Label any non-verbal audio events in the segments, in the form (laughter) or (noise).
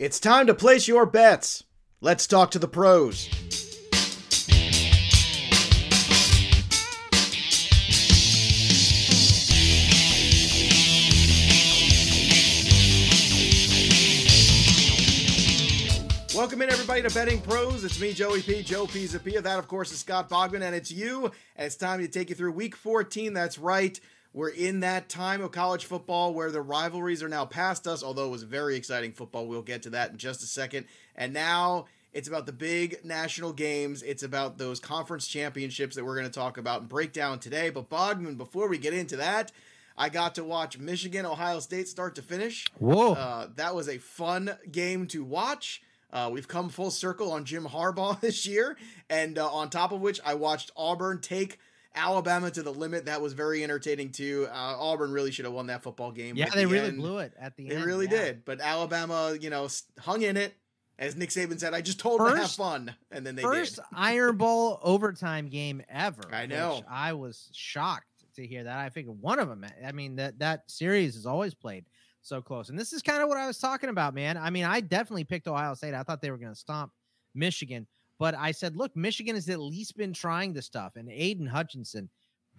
It's time to place your bets. Let's talk to the pros. Welcome in, everybody, to Betting Pros. It's me, Joey P, Joe Pisapia. That, of course, is Scott Bogman, and it's you. And it's time to take you through Week 14. That's right. We're in that time of college football where the rivalries are now past us, although it was very exciting football. We'll get to that in just a second. And now it's about the big national games. It's about those conference championships that we're going to talk about and break down today. But Bogman, before we get into that, I got to watch Michigan, Ohio State start to finish. Whoa. Uh, that was a fun game to watch. Uh, we've come full circle on Jim Harbaugh (laughs) this year. And uh, on top of which, I watched Auburn take Alabama to the limit. That was very entertaining too. Uh, Auburn really should have won that football game. Yeah, they the really end, blew it at the they end. They really yeah. did. But Alabama, you know, hung in it. As Nick Saban said, I just told first, them to have fun, and then they first did. Iron Bowl (laughs) overtime game ever. I know. I was shocked to hear that. I figured one of them. I mean that that series is always played so close, and this is kind of what I was talking about, man. I mean, I definitely picked Ohio State. I thought they were going to stomp Michigan, but I said, look, Michigan has at least been trying this stuff, and Aidan Hutchinson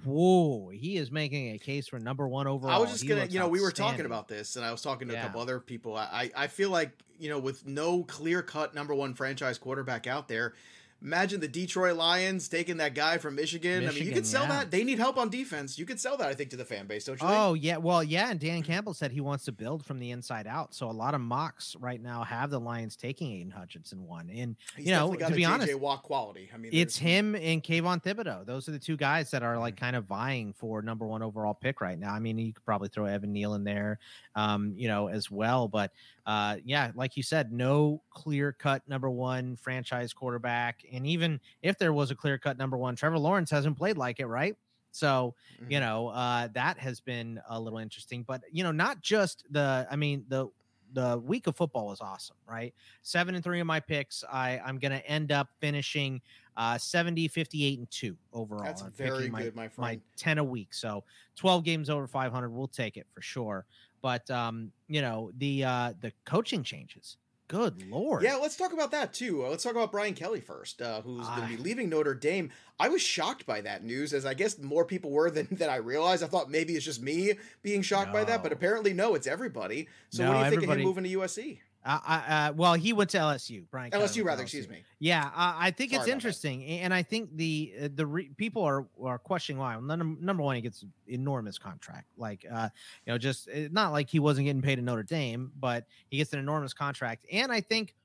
Whoa, he is making a case for number one overall. I was just gonna, you know, we were talking about this, and I was talking to yeah. a couple other people. I, I feel like, you know, with no clear cut number one franchise quarterback out there, Imagine the Detroit Lions taking that guy from Michigan. Michigan I mean, you could sell yeah. that. They need help on defense. You could sell that, I think, to the fan base, don't you? Oh think? yeah, well yeah. And Dan Campbell said he wants to build from the inside out. So a lot of mocks right now have the Lions taking Aidan Hutchinson one. And He's you know, got to be JJ honest, walk quality. I mean, it's him and Kayvon Thibodeaux. Those are the two guys that are like kind of vying for number one overall pick right now. I mean, you could probably throw Evan Neal in there, um, you know, as well. But uh, yeah, like you said, no clear cut number one franchise quarterback. And even if there was a clear cut number one, Trevor Lawrence hasn't played like it, right? So, Mm-hmm. you know, uh, that has been a little interesting. But, you know, not just the, I mean, the, the week of football was awesome, right? Seven and three of my picks. I, I'm going to end up finishing uh, 70, 58, and two overall. That's I'm very good, my friend. My 10 a week. So 12 games over 500. We'll take it for sure. But, um, you know, the, uh, the coaching changes. Good lord. Yeah, let's talk about that too. Uh, let's talk about Brian Kelly first, uh, who's going to be leaving Notre Dame. I was shocked by that news, as I guess more people were (laughs) than, than I realized. I thought maybe it's just me being shocked by that, but apparently no, it's everybody. So No, what do you think of him moving to USC? Uh, well, he went to LSU, Brian. LSU, rather, LSU. excuse me. Yeah, uh, I think Sorry it's about that. interesting, and I think the uh, the re- people are are questioning why. Well, number one, he gets enormous contract, like uh, you know, just uh, not like he wasn't getting paid at Notre Dame, but he gets an enormous contract, and I think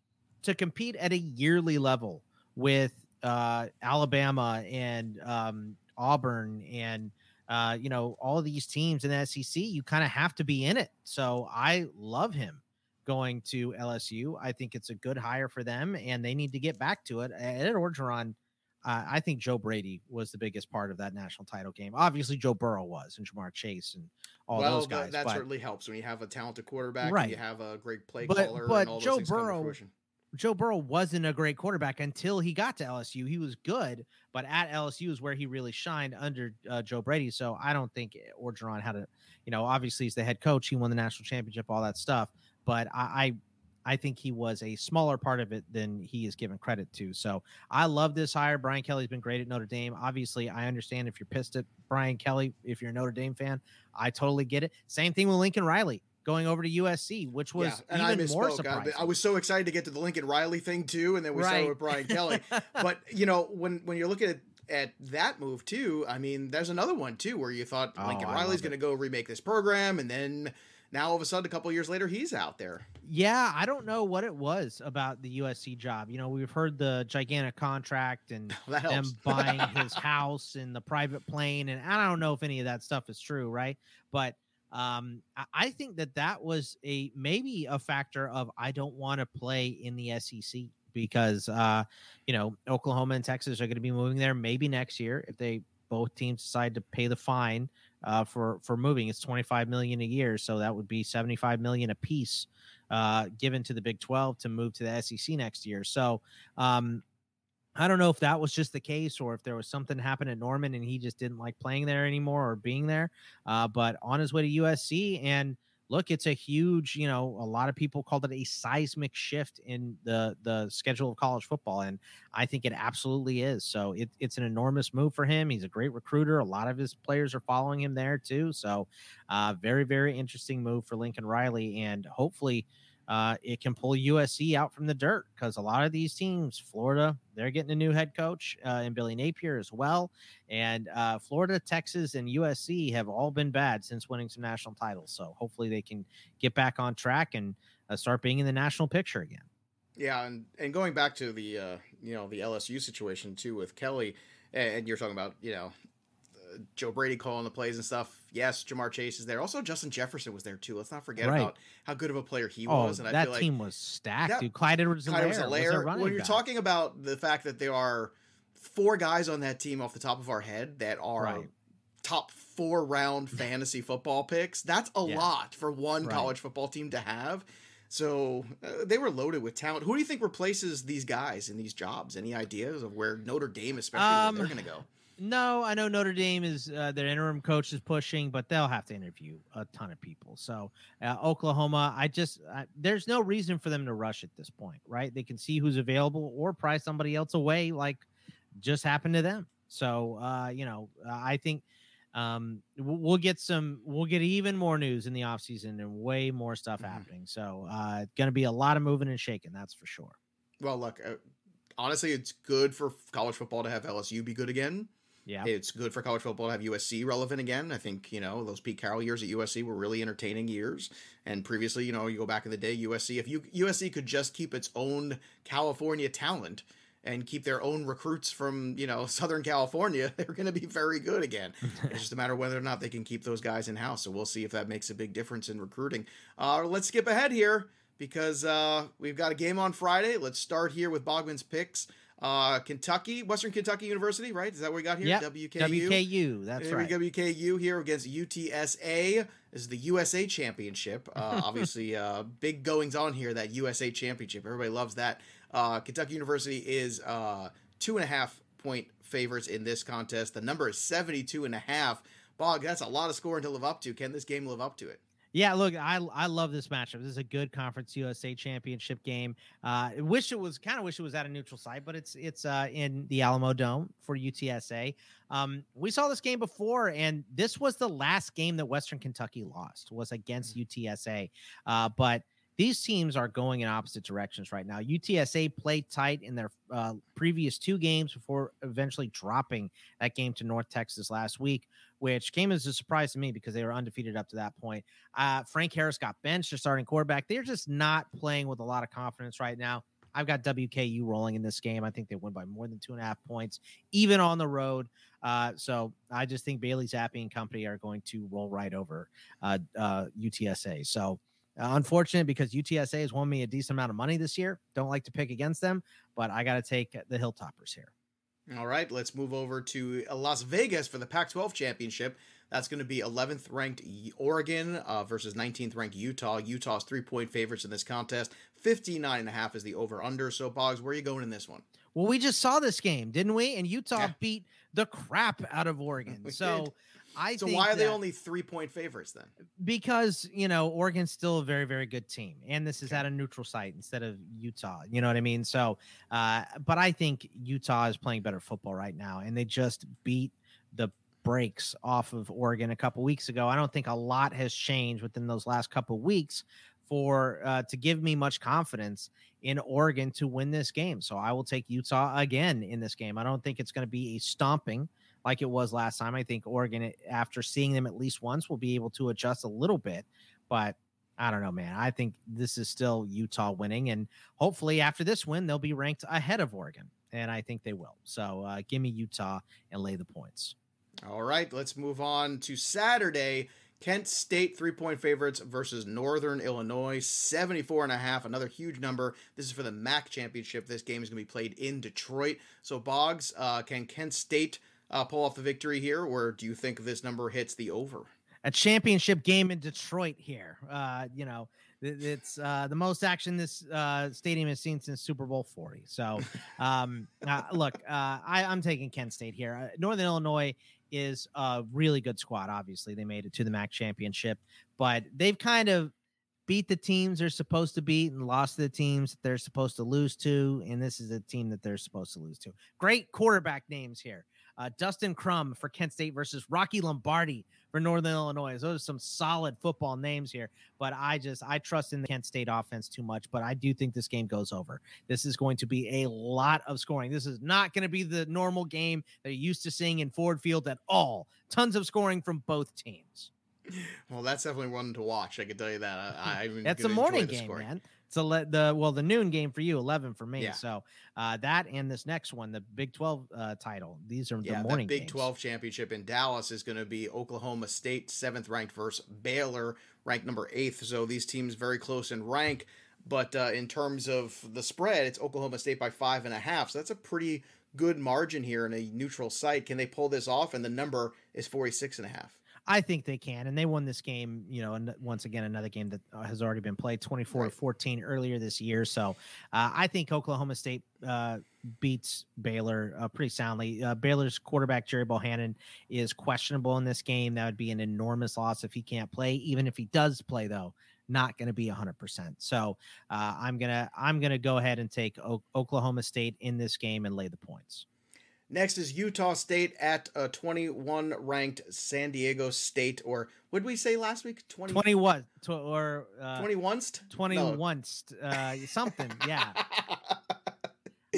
to compete at a yearly level with uh, Alabama and um, Auburn and uh, you know all these teams in the SEC, you kind of have to be in it. So I love him going to LSU. I think it's a good hire for them, and they need to get back to it. And Ed Orgeron, uh, I think Joe Brady was the biggest part of that national title game. Obviously, Joe Burrow was, and Ja'Marr Chase, and all well, those guys. that but certainly helps when you have a talented quarterback Right. and you have a great play But- caller but and all those Joe Burrow- Joe Burrow wasn't a great quarterback until he got to LSU. He was good, but at LSU is where he really shined under uh, Joe Brady. So I don't think Orgeron had a, you know, obviously he's the head coach. He won the national championship, all that stuff. But I, I, I think he was a smaller part of it than he is given credit to. So I love this hire. Brian Kelly's been great at Notre Dame. Obviously, I understand if you're pissed at Brian Kelly, if you're a Notre Dame fan, I totally get it. Same thing with Lincoln Riley going over to USC, which was yeah, even more misspoke. I, surprising. I was so excited to get to the Lincoln Riley thing too, and then we started Right. with Brian Kelly. (laughs) but you know, when when you're looking at at that move too, I mean, there's another one too where you thought Oh, Lincoln Riley's going to go remake this program, and then now all of a sudden, a couple years later, he's out there. Yeah, I don't know what it was about the USC job. You know, we've heard the gigantic contract and (laughs) them buying (laughs) his house and the private plane, and I don't know if any of that stuff is true, right? But um, I- I think that that was a maybe a factor of I don't want to play in the SEC because uh, you know Oklahoma and Texas are going to be moving there maybe next year if they both teams decide to pay the fine uh, for for moving. It's twenty five million a year, so that would be seventy five million a piece uh, given to the Big Twelve to move to the SEC next year. So um, I don't know if that was just the case or if there was something happened at Norman and he just didn't like playing there anymore or being there. Uh, but on his way to USC and look, it's a huge, you know, a lot of people called it a seismic shift in the the schedule of college football, and I think it absolutely is. So it, it's an enormous move for him. He's a great recruiter. A lot of his players are following him there too. So, uh, very very interesting move for Lincoln Riley, and hopefully uh, it can pull USC out from the dirt because a lot of these teams, Florida, they're getting a new head coach uh, and Billy Napier as well. And uh, Florida, Texas, and USC have all been bad since winning some national titles. So hopefully they can get back on track and uh, start being in the national picture again. Yeah, and, and going back to the uh, you know the LSU situation too with Kelly, and you're talking about you know Joe Brady calling the plays and stuff. Yes, Ja'Marr Chase is there. Also, Justin Jefferson was there too. Let's not forget right. about how good of a player he oh, was. And that I feel team like was stacked, that, dude. Clyde Edwards Clyde was, When you're talking about the fact that there are four guys on that team off the top of our head that are right. top four round (laughs) fantasy football picks, that's a yeah. lot for one right. college football team to have. So uh, they were loaded with talent. Who do you think replaces these guys in these jobs? Any ideas of where Notre Dame, especially, um, they're going to go? No, I know Notre Dame is uh, their interim coach is pushing, but they'll have to interview a ton of people. So uh, Oklahoma, I just I, there's no reason for them to rush at this point, right? They can see who's available or pry somebody else away, like just happened to them. So uh, you know, I think um, we'll get some, we'll get even more news in the offseason and way more stuff mm-hmm. happening. So uh, going to be a lot of moving and shaking, that's for sure. Well, look, uh, honestly, it's good for college football to have LSU be good again yeah. It's good for college football to have USC relevant again. I think, you know, those Pete Carroll years at USC were really entertaining years. And previously, you know, you go back in the day, USC, if you USC could just keep its own California talent and keep their own recruits from, you know, (laughs) Southern California, (laughs) they're going to be very good again. (laughs) it's just a matter of whether or not they can keep those guys in house. So we'll see if that makes a big difference in recruiting. Uh, let's skip ahead here because uh, we've got a game on Friday. Let's start here with Bogman's picks. Uh, Kentucky, Western Kentucky University, right? Is that what we got here? Yep. WKU. WKU, that's right. WKU here against UTSA. This is the USA Championship. (laughs) Uh, obviously, uh, big goings on here. That USA Championship, everybody loves that. Uh, Kentucky University is uh, two and a half point favorites in this contest. The number is 72 and a half. Bog, that's a lot of scoring to live up to. Can this game live up to it? Yeah, look, I I love this matchup. This is a good Conference USA championship game. Uh, I wish it was kind of wish it was at a neutral site, but it's it's uh, in the Alamo Dome for UTSA. Um, we saw this game before, and this was the last game that Western Kentucky lost was against mm. UTSA. Uh, but these teams are going in opposite directions right now. UTSA played tight in their uh, previous two games before eventually dropping that game to North Texas last week, which came as a surprise to me because they were undefeated up to that point. Uh, Frank Harris got benched, their starting quarterback. They're just not playing with a lot of confidence right now. I've got WKU rolling in this game. I think they win by more than two and a half points, even on the road. Uh, so I just think Bailey Zappe and company are going to roll right over uh, UTSA. Uh, so uh, unfortunate because UTSA has won me a decent amount of money this year. Don't like to pick against them, but I got to take the Hilltoppers here. All right, let's move over to Las Vegas for the Pac 12 championship. That's going to be 11th ranked Oregon uh, versus 19th ranked Utah. Utah's three point favorites in this contest. 59 and a half is the over under. So, Boggs, where are you going in this one? Well, we just saw this game, didn't we? And Utah yeah. beat the crap out of Oregon. (laughs) so, did. I so why are they only three point favorites then? Because you know Oregon's still a very very good team, and this is okay. at a neutral site instead of Utah. You know what I mean? So, uh, but I think Utah is playing better football right now, and they just beat the brakes off of Oregon a couple weeks ago. I don't think a lot has changed within those last couple weeks for uh, to give me much confidence in Oregon to win this game. So I will take Utah again in this game. I don't think it's going to be a stomping like it was last time. I think Oregon, eh, after seeing them at least once, will be able to adjust a little bit. But I don't know, man. I think this is still Utah winning, and hopefully after this win, they'll be ranked ahead of Oregon, and I think they will. So uh, give me Utah and lay the points. All right, let's move on to Saturday. Kent State three point favorites versus Northern Illinois, 74 and a half, another huge number. This is for the MAC championship. This game is going to be played in Detroit. So, Boggs, uh, can Kent State uh, pull off the victory here, or do you think this number hits the over? A championship game in Detroit here. Uh, you know, it's uh, the most action this uh, stadium has seen since Super Bowl 40. So, (laughs) um, uh, look, uh, I, am taking Kent State here. Uh, Northern Illinois is a really good squad. Obviously, they made it to the MAC championship, but they've kind of beat the teams they're supposed to beat and lost to the teams that they're supposed to lose to. And this is a team that they're supposed to lose to. Great quarterback names here. Uh, Dustin Crum for Kent State versus Rocky Lombardi for Northern Illinois. Those are some solid football names here, but I just I trust in the Kent State offense too much. But I do think this game goes over. This is going to be a lot of scoring. This is not going to be the normal game that you're used to seeing in Ford Field at all. Tons of scoring from both teams. (laughs) Well, that's definitely one to watch. I can tell you that. I, I that's a morning game, scoring. man. It's the well the noon game for you, eleven for me. Yeah. So uh, that and this next one, the Big Twelve uh, title. These are yeah, the morning. Big games. Twelve championship in Dallas is going to be Oklahoma State seventh ranked versus Baylor ranked number eighth. So these teams very close in rank. But uh, in terms of the spread, it's Oklahoma State by five and a half. So that's a pretty good margin here in a neutral site. Can they pull this off? And the number is 46 and a half. I think they can, and they won this game. You know, and once again, another game that uh, has already been played, twenty four to fourteen earlier this year. So, uh, I think Oklahoma State uh, beats Baylor uh, pretty soundly. Uh, Baylor's quarterback Gerry Bohanon is questionable in this game. That would be an enormous loss if he can't play. Even if he does play, though, not going to be 100%. So uh, I'm going to I'm going to go ahead and take o- Oklahoma State in this game and lay the points. Next is Utah State at a 21 ranked San Diego State, or would we say last week? 20, 20 what? Tw- or uh, 20 once? 20 no. Uh, something. Yeah. (laughs)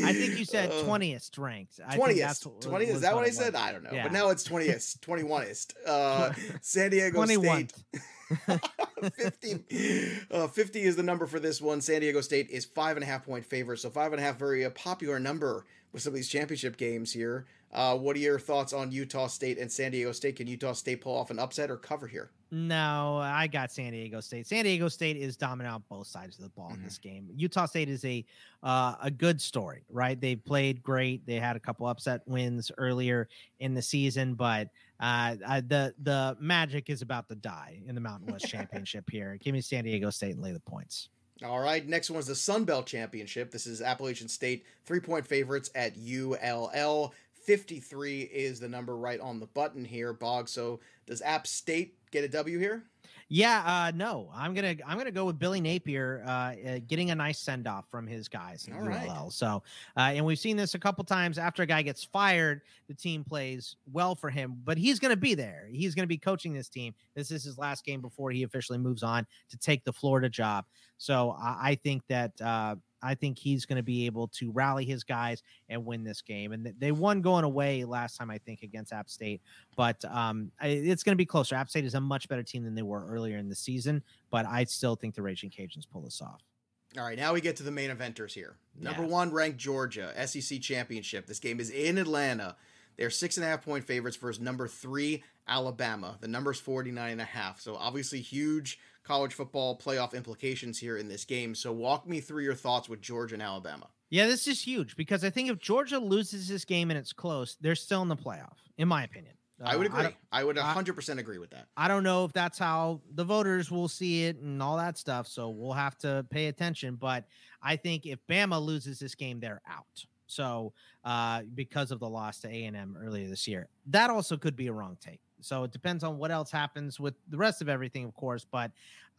I think you said twentieth uh, ranked. Twentieth, twentieth. Is that what, I said? I don't know. Yeah. But now it's twentieth, (laughs) twenty oneest. Uh, San Diego 21. State. (laughs) 50, uh, 50 is the number for this one. San Diego State is five and a half point favorite, so five and a half very uh, popular number with some of these championship games here. Uh, what are your thoughts on Utah State and San Diego State? Can Utah State pull off an upset or cover here? No, I got San Diego State. San Diego State is dominant on both sides of the ball mm-hmm. in this game. Utah State is a uh, a good story, right? They played great. They had a couple upset wins earlier in the season, but uh, the the magic is about to die in the Mountain West (laughs) Championship here. Give me San Diego State and lay the points. All right, next one's the Sun Belt Championship. This is Appalachian State, three point favorites at ULL. 53 is the number right on the button here, Bog. So does App State get a W here? Yeah, uh, no, I'm gonna I'm gonna go with Billy Napier uh, uh, getting a nice send off from his guys in All ULL. Right. So, uh, and we've seen this a couple times. After a guy gets fired, the team plays well for him, but he's gonna be there. He's gonna be coaching this team. This is his last game before he officially moves on to take the Florida job. So I, I think that uh, I think he's going to be able to rally his guys and win this game. And they won going away last time, I think, against App State. But um, it's going to be closer. App State is a much better team than they were earlier in the season. But I still think the Raging Cajuns pull this off. All right, now we get to the main eventers here. Number yeah. one ranked Georgia, SEC championship. This game is in Atlanta. They're six and a half point favorites versus number three, Alabama. The number's 49 and a half. So obviously huge college football playoff implications here in this game. So walk me through your thoughts with Georgia and Alabama. Yeah, this is huge because I think if Georgia loses this game and it's close, they're still in the playoff, in my opinion. Uh, I would agree. I, I would 100% I, agree with that. I don't know if that's how the voters will see it and all that stuff. So we'll have to pay attention. But I think if Bama loses this game, they're out. So uh, because of the loss to A&M earlier this year, that also could be a wrong take. So it depends on what else happens with the rest of everything, of course. But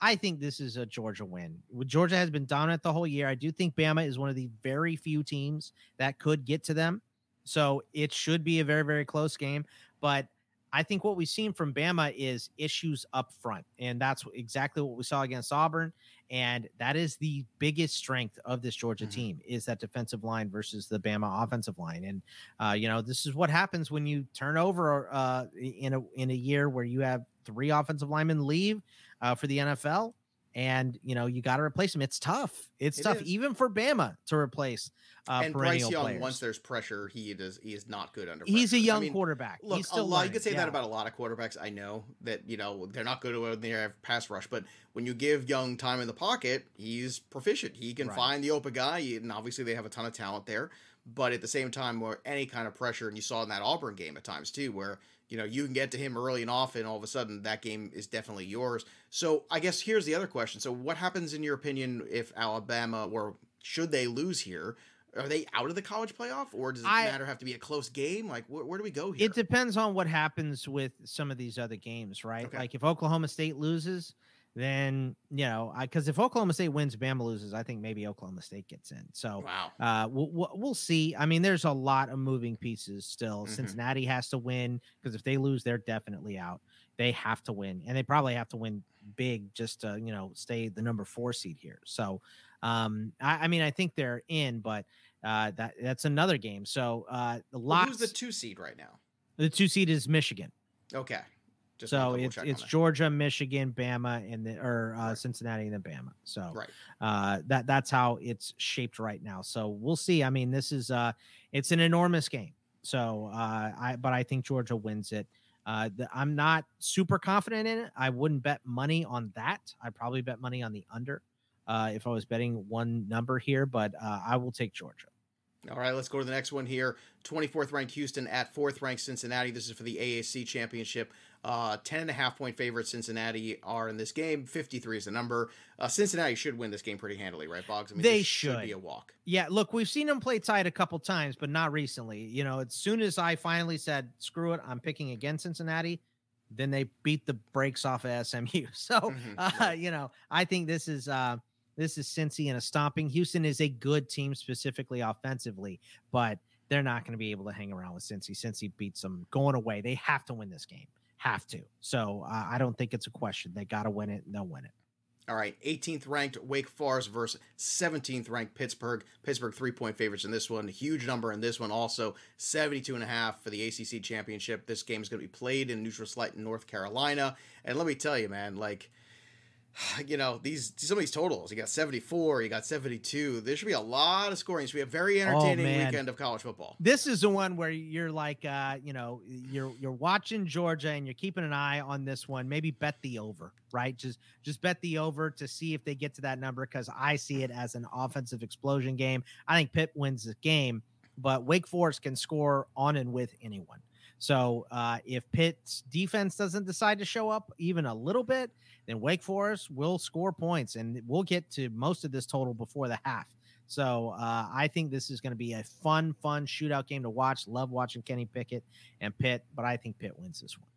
I think this is a Georgia win. Georgia has been dominant the whole year. I do think Bama is one of the very few teams that could get to them. So it should be a very, very close game. But I think what we've seen from Bama is issues up front. And that's exactly what we saw against Auburn. And that is the biggest strength of this Georgia mm-hmm. team is that defensive line versus the Bama offensive line. And uh, you know, this is what happens when you turn over uh, in a in a year where you have three offensive linemen leave uh, for the NFL and you know you got to replace him. It's tough. It's it tough, is. even for Bama to replace. Uh, and Bryce Young, players. once there's pressure, he is he is not good under. Pressure. He's a young I mean, quarterback. Look, He's still a lot. You could say yeah. that about a lot of quarterbacks. I know that you know they're not good when they have pass rush, but when you give Young time in the pocket, he's proficient. He can right. find the open guy, and obviously they have a ton of talent there. But at the same time, where any kind of pressure, and you saw in that Auburn game at times too, where you know you can get to him early and often all of a sudden that game is definitely yours so i guess here's the other question so what happens in your opinion if alabama or should they lose here are they out of the college playoff, or does it I- matter have to be a close game? Like, wh- where do we go here? It depends on what happens with some of these other games, right? Okay. Like if Oklahoma State loses, then you know, because if Oklahoma State wins, Bama loses, I think maybe Oklahoma State gets in. So wow. uh, we'll, we'll see. I mean, there's a lot of moving pieces still. Mhm. Cincinnati has to win because if they lose, they're definitely out. They have to win, and they probably have to win big just to you know stay the number four seed here. So, um, I, I mean, I think they're in, but uh, that that's another game. So, uh, the Well, who's the two seed right now? the two seed is Michigan. Okay. Just so it's it's Georgia, Michigan, Bama, and then or uh, Right. Cincinnati and then Bama. So right. uh, that that's how it's shaped right now. So we'll see. I mean, this is uh, it's an enormous game. So uh, I but I think Georgia wins it. Uh, the, I'm not super confident in it. I wouldn't bet money on that. I'd probably bet money on the under uh, if I was betting one number here, but uh, I will take Georgia. All right, let's go to the next one here. 24th ranked Houston at 4th ranked Cincinnati. This is for the AAC championship. Uh, 10 and a half point favorite Cincinnati are in this game. 53 is the number. Uh, Cincinnati should win this game pretty handily, right, Boggs? I mean, They this should be a walk. Yeah, look, we've seen them play tight a couple times, but not recently. You know, as soon as I finally said, screw it, I'm picking against Cincinnati, then they beat the brakes off of SMU. (laughs) So, Mhm, uh, right. you know, I think this is uh this is Cincy and a stomping. Houston is a good team specifically offensively, but they're not going to be able to hang around with Cincy. Cincy beats them going away. They have to win this game. Have to. So uh, I don't think it's a question. They got to win it and they'll win it. All right, 18th ranked Wake Forest versus 17th ranked Pittsburgh. Pittsburgh three point favorites in this one. Huge number in this one. Also 72 and a half for the ACC championship. This game is going to be played in neutral site in North Carolina. And let me tell you, man, like, (sighs) you know, these some of these totals. You got 74, you got 72. There should be a lot of scoring. It should be a very entertaining man. weekend of college football. this is the one where you're like uh you know you're you're watching georgia and you're keeping an eye on this one maybe bet the over right just just bet the over to see if they get to that number because i see it as an offensive explosion game i think pitt wins the game but wake forest can score on and with anyone so uh, if Pitt's defense doesn't decide to show up even a little bit, then Wake Forest will score points, and we'll get to most of this total before the half. So uh, I think this is going to be a fun, fun shootout game to watch. Love watching Kenny Pickett and Pitt, but I think Pitt wins this one.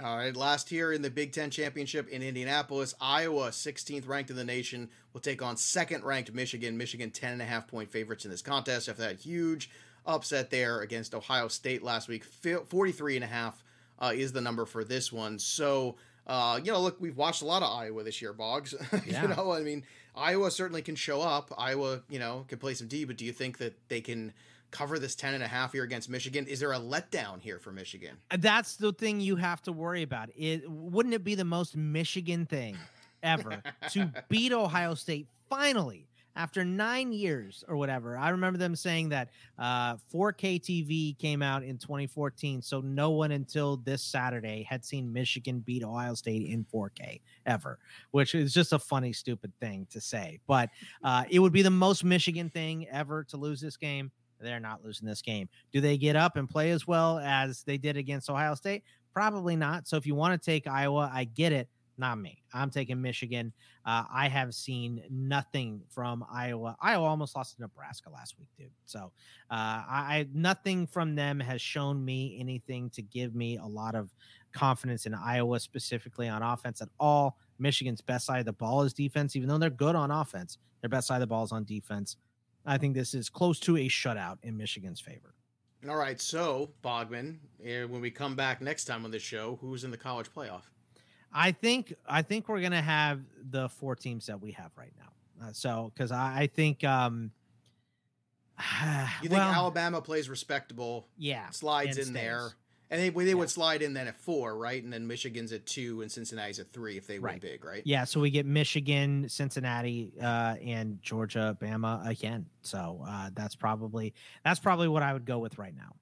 All right, last year in the Big Ten Championship in Indianapolis, Iowa, 16th ranked in the nation, will take on second ranked Michigan. Michigan, 10 and a half point favorites in this contest after that huge upset there against Ohio State last week. Fi- 43 and a half uh, is the number for this one. So, uh, you know, look, we've watched a lot of Iowa this year, Boggs. (laughs) Yeah. you know, I mean, Iowa certainly can show up. Iowa, you know, can play some D, but do you think that they can cover this 10 and a half here against Michigan? Is there a letdown here for Michigan? Uh, That's the thing you have to worry about. It wouldn't it be the most Michigan thing ever to (laughs) beat Ohio State finally after nine years or whatever. I remember them saying that uh, 4K TV came out in 2014, so no one until this Saturday had seen Michigan beat Ohio State in 4K ever, which is just a funny, stupid thing to say. But uh, it would be the most Michigan thing ever to lose this game. They're not losing this game. Do they get up and play as well as they did against Ohio State? Probably not. So if you want to take Iowa, I get it. Not me. I'm taking Michigan. Uh, I have seen nothing from Iowa. Iowa almost lost to Nebraska last week, dude. So uh, I, nothing from them has shown me anything to give me a lot of confidence in Iowa specifically on offense at all. Michigan's best side of the ball is defense, even though they're good on offense. Their best side of the ball is on defense. I think this is close to a shutout in Michigan's favor. All right, so Bogman, eh, when we come back next time on this show, who's in the college playoff? I think I think we're gonna have the four teams that we have right now. Uh, so because I, I think um (sighs) You think well, Alabama plays respectable, yeah slides in there, and they they Yeah. would slide in then at four, right? And then Michigan's at two, and Cincinnati's at three if they win Right. big, right? yeah so we get Michigan, Cincinnati, uh, and Georgia, Bama again. So uh, that's probably that's probably what I would go with right now.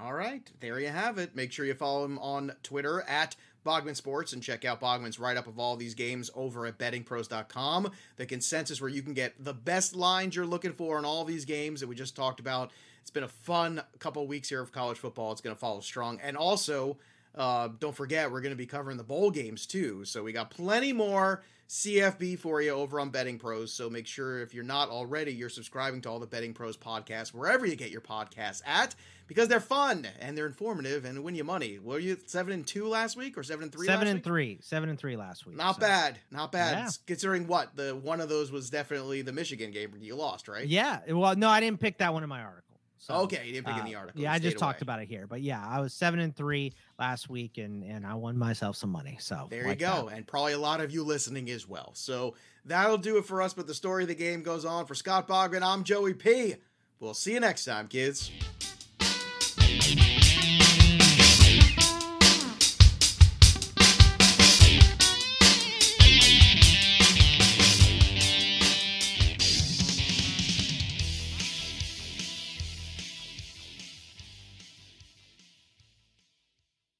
All right, there you have it. Make sure you follow him on Twitter at Bogman Sports and check out Bogman's write up of all these games over at bettingpros.com. The consensus where you can get the best lines you're looking for in all these games that we just talked about. It's been a fun couple weeks here of college football. It's going to follow strong. And also, uh, don't forget, we're going to be covering the bowl games too. So we got plenty more CFB for you over on Betting Pros. So make sure if you're not already, you're subscribing to all the Betting Pros podcasts wherever you get your podcasts at because they're fun and they're informative and win you money. Were you seven and two last week or seven and three? Seven and week? three, seven and three last week. Not so. bad, not bad. Yeah. Considering what the one of those was definitely the Michigan game you lost, right? Yeah. Well, no, I didn't pick that one in my article. So, okay, you didn't pick uh, in the article. Yeah, I just talked about it here, but yeah, I was seven and three last week, and and I won myself some money. So there like you go, that. and probably a lot of you listening as well. So that'll do it for us. But the story of the game goes on for Scott Bogman. I'm Joey P. We'll see you next time, kids.